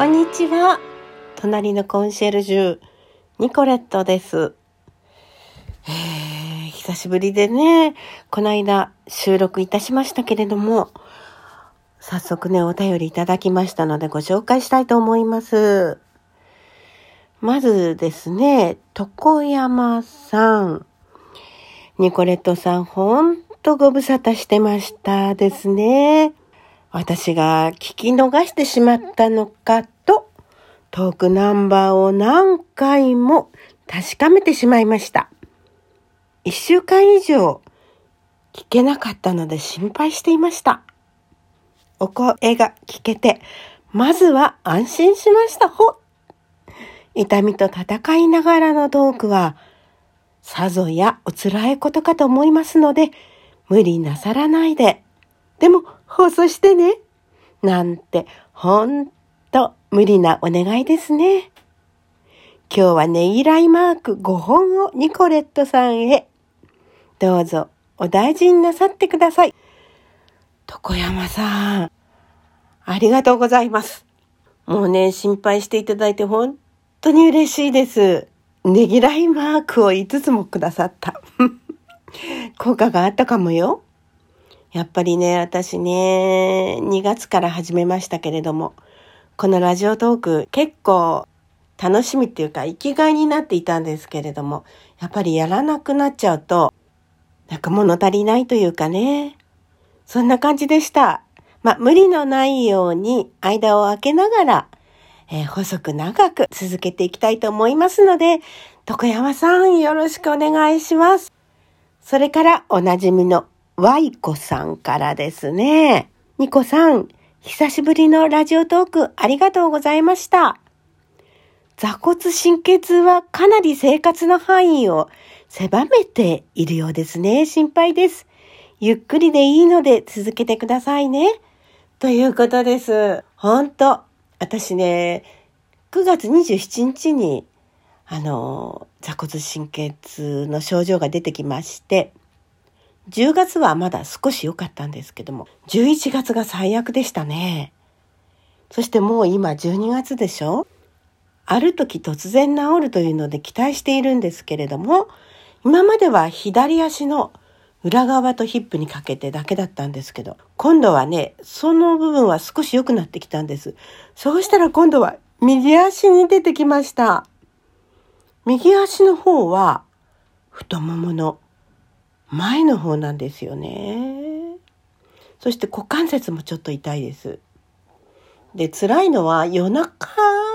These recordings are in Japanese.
こんにちは。隣のコンシェルジュ、ニコレットです。えー、久しぶりでね、この間収録いたしましたけれども、早速ね、お便りいただきましたのでご紹介したいと思います。まずですね、床山さん。ニコレットさん、ほんとご無沙汰してましたですね。私が聞き逃してしまったのかと、トークナンバーを何回も確かめてしまいました。一週間以上聞けなかったので心配していました。お声が聞けて、まずは安心しました。ほ痛みと戦いながらのトークは、さぞやお辛いことかと思いますので、無理なさらないで。でも、放送してね。なんて、ほんと無理なお願いですね。今日はねぎらいマーク5本をニコレットさんへ。どうぞお大事になさってください。床山さん、ありがとうございます。もうね、心配していただいて本当に嬉しいです。ねぎらいマークを5つもくださった。効果があったかもよ。やっぱりね、私ね、2月から始めましたけれども、このラジオトーク結構楽しみっていうか生きがいになっていたんですけれども、やっぱりやらなくなっちゃうと、なんか物足りないというかね、そんな感じでした。まあ、無理のないように間を空けながら、えー細く長く続けていきたいと思いますので、徳山さんよろしくお願いします。それからおなじみのワイコさんからですね。ニコさん、久しぶりのラジオトークありがとうございました。座骨神経痛はかなり生活の範囲を狭めているようですね。心配です。ゆっくりでいいので続けてくださいね。ということです。ほんと、私ね、9月27日に、あの、座骨神経痛の症状が出てきまして、10月はまだ少し良かったんですけども、11月が最悪でしたね。そしてもう今12月でしょ？ある時突然治るというので期待しているんですけれども、今までは左足の裏側とヒップにかけてだけだったんですけど、今度はね、その部分は少し良くなってきたんです。そうしたら今度は右足に出てきました。右足の方は太ももの前の方なんですよね。そして股関節もちょっと痛いです。で、辛いのは夜中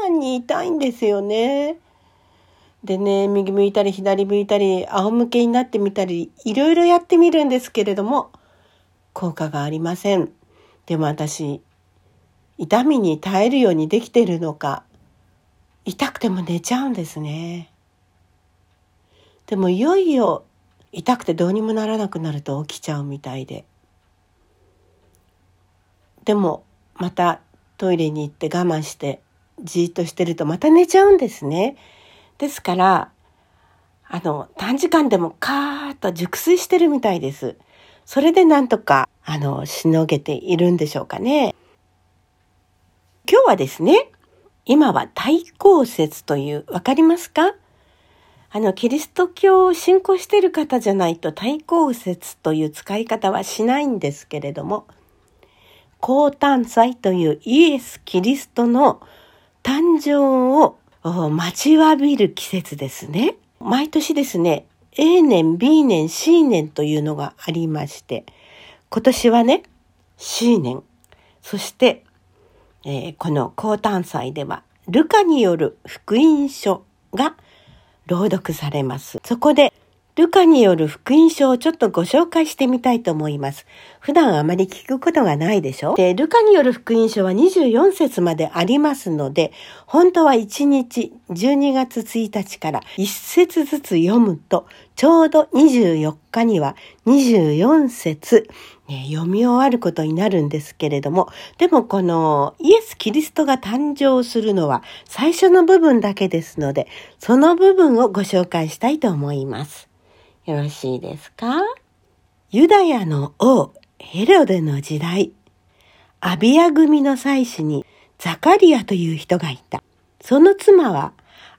に痛いんですよね。でね、右向いたり左向いたり、仰向けになってみたり、いろいろやってみるんですけれども、効果がありません。でも私、痛みに耐えるようにできてるのか、痛くても寝ちゃうんですね。でもいよいよ痛くてどうにもならなくなると起きちゃうみたいで。でもまたトイレに行って我慢してじーっとしてるとまた寝ちゃうんですね。ですから、あの、短時間でもカーッと熟睡してるみたいです。それでなんとか、あの、しのげているんでしょうかね。今日はですね、今は対抗説という、わかりますか？あの、キリスト教を信仰している方じゃないと対抗説という使い方はしないんですけれども、高誕祭というイエス・キリストの誕生を待ちわびる季節ですね。毎年ですね、A 年、B 年、C 年というのがありまして、今年はね、C 年、そして、えーこの高誕祭では、ルカによる福音書が朗読されます。そこで、ルカによる福音書をちょっとご紹介してみたいと思います。普段あまり聞くことがないでしょ？で、ルカによる福音書は24節までありますので、本当は1日12月1日から1節ずつ読むと、ちょうど24日には24節、ね、読み終わることになるんですけれども、でもこのイエス・キリストが誕生するのは最初の部分だけですので、その部分をご紹介したいと思います。よろしいですか？ユダヤの王ヘロデの時代、アビア組の祭司にザカリアという人がいた。その妻は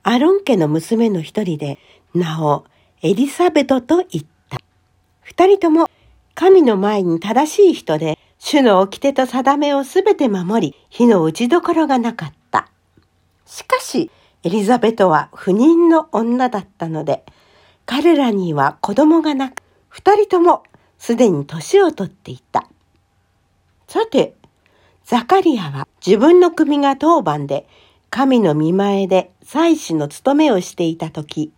アロン家の娘の一人で、名をエリサベトと言った。二人とも神の前に正しい人で、主の掟と定めをすべて守り、火の打ちどころがなかった。しかし、エリザベトは不妊の女だったので、彼らには子供がなく、二人ともすでに年を取っていた。さて、ザカリアは自分の首が当番で神の見前で祭司の務めをしていた時、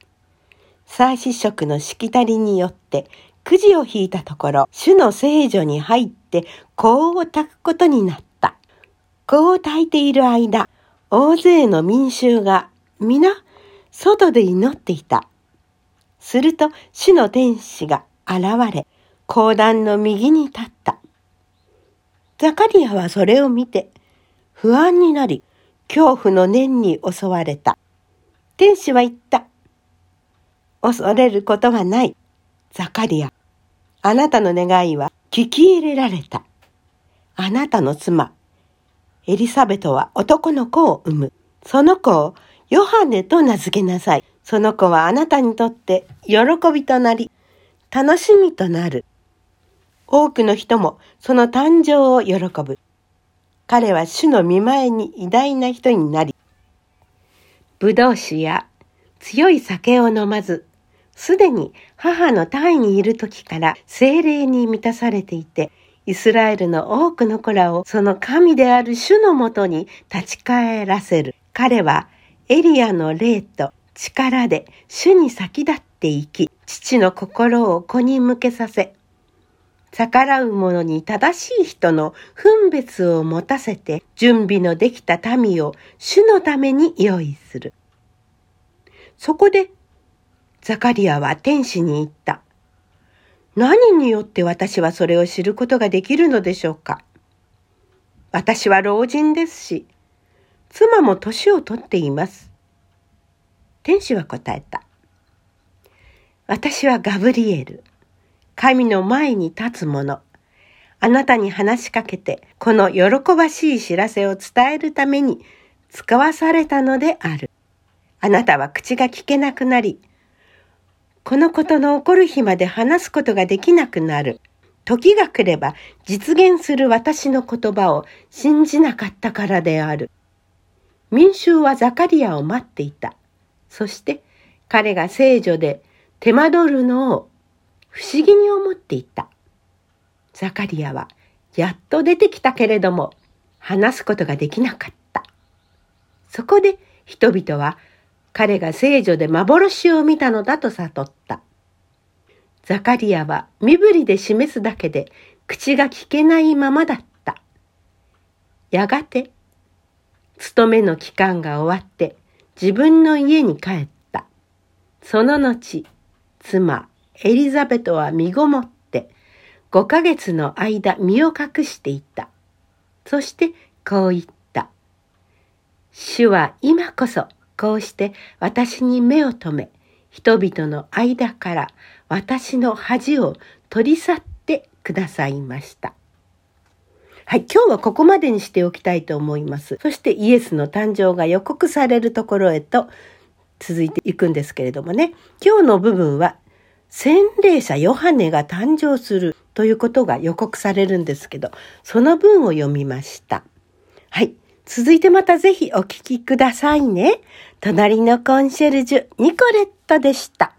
祭司職のしきたりによってくじを引いたところ、主の聖女に入って香を焚くことになった。香を焚いている間、大勢の民衆が皆外で祈っていた。すると主の天使が現れ、講談の右に立った。ザカリアはそれを見て、不安になり、恐怖の念に襲われた。天使は言った。恐れることはない。ザカリア。あなたの願いは聞き入れられた。あなたの妻、エリサベトは男の子を産む。その子をヨハネと名付けなさい。その子はあなたにとって喜びとなり、楽しみとなる。多くの人もその誕生を喜ぶ。彼は主の見前に偉大な人になり、葡萄酒や強い酒を飲まず、すでに母の胎にいる時から精霊に満たされていて、イスラエルの多くの子らをその神である主のもとに立ち返らせる。彼はエリアの霊と力で主に先立っていき、父の心を子に向けさせ、逆らう者に正しい人の分別を持たせて準備のできた民を主のために用意する。そこでザカリアは天使に言った。何によって私はそれを知ることができるのでしょうか私は老人ですし、妻も年をとっています。天使は答えた。私はガブリエル。神の前に立つ者。あなたに話しかけて、この喜ばしい知らせを伝えるために使わされたのである。あなたは口が聞けなくなり、このことの起こる日まで話すことができなくなる。時が来れば実現する私の言葉を信じなかったからである。民衆はザカリアを待っていた。そして彼が聖女で手間取るのを不思議に思っていた。ザカリアはやっと出てきたけれども話すことができなかった。そこで人々は彼が聖女で幻を見たのだと悟った。ザカリアは身振りで示すだけで口が聞けないままだった。やがて勤めの期間が終わって自分の家に帰った。その後、妻エリザベトは身ごもって5ヶ月の間身を隠していた。そしてこう言った。主は今こそこうして私に目を留め、人々の間から私の恥を取り去ってくださいました。はい、今日はここまでにしておきたいと思います。そしてイエスの誕生が予告されるところへと続いていくんですけれどもね、今日の部分は洗礼者ヨハネが誕生するということが予告されるんですけど、その文を読みました。はい。続いてまたぜひお聞きくださいね。隣のコンシェルジュ、ニコレットでした。